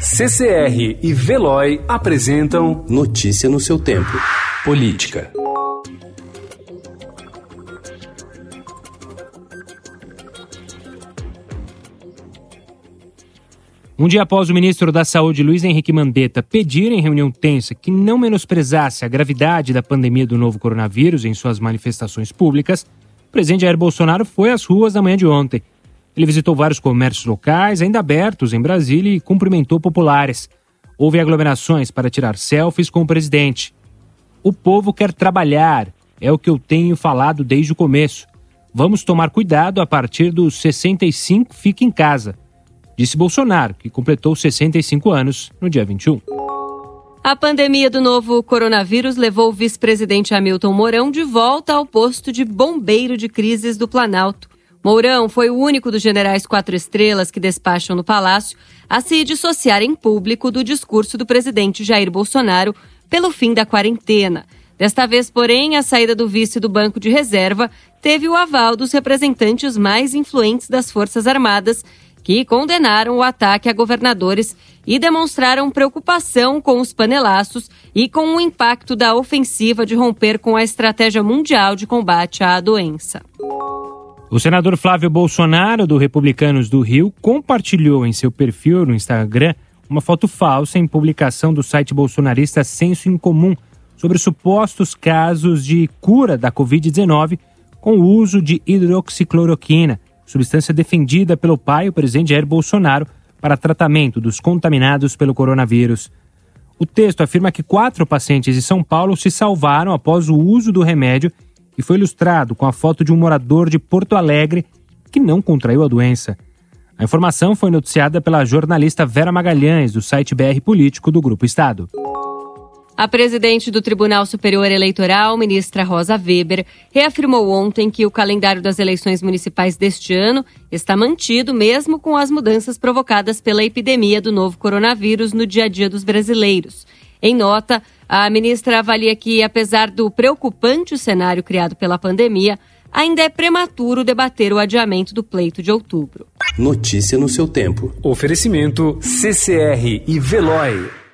CCR e Veloy apresentam Notícia no seu tempo. Política. Um dia após o ministro da Saúde, Luiz Henrique Mandetta, pedir em reunião tensa que não menosprezasse a gravidade da pandemia do novo coronavírus em suas manifestações públicas, o presidente Jair Bolsonaro foi às ruas na manhã de ontem. Ele visitou vários comércios locais ainda abertos em Brasília e cumprimentou populares. Houve aglomerações para tirar selfies com o presidente. O povo quer trabalhar, é o que eu tenho falado desde o começo. Vamos tomar cuidado a partir dos 65, fique em casa disse Bolsonaro, que completou 65 anos no dia 21. A pandemia do novo coronavírus levou o vice-presidente Hamilton Mourão de volta ao posto de bombeiro de crises do Planalto. Mourão foi o único dos generais quatro estrelas que despacham no palácio a se dissociar em público do discurso do presidente Jair Bolsonaro pelo fim da quarentena. Desta vez, porém, a saída do vice do Banco de Reserva teve o aval dos representantes mais influentes das Forças Armadas que condenaram o ataque a governadores e demonstraram preocupação com os panelaços e com o impacto da ofensiva de romper com a estratégia mundial de combate à doença. O senador Flávio Bolsonaro, do Republicanos do Rio, compartilhou em seu perfil no Instagram uma foto falsa em publicação do site bolsonarista Senso em Comum sobre supostos casos de cura da Covid-19 com o uso de hidroxicloroquina substância defendida pelo pai, o presidente Jair Bolsonaro, para tratamento dos contaminados pelo coronavírus. O texto afirma que quatro pacientes de São Paulo se salvaram após o uso do remédio e foi ilustrado com a foto de um morador de Porto Alegre que não contraiu a doença. A informação foi noticiada pela jornalista Vera Magalhães, do site BR Político do Grupo Estado. A presidente do Tribunal Superior Eleitoral, ministra Rosa Weber, reafirmou ontem que o calendário das eleições municipais deste ano está mantido mesmo com as mudanças provocadas pela epidemia do novo coronavírus no dia a dia dos brasileiros. Em nota, a ministra avalia que, apesar do preocupante cenário criado pela pandemia, ainda é prematuro debater o adiamento do pleito de outubro. Notícia no seu tempo. Oferecimento CCR e Veloy.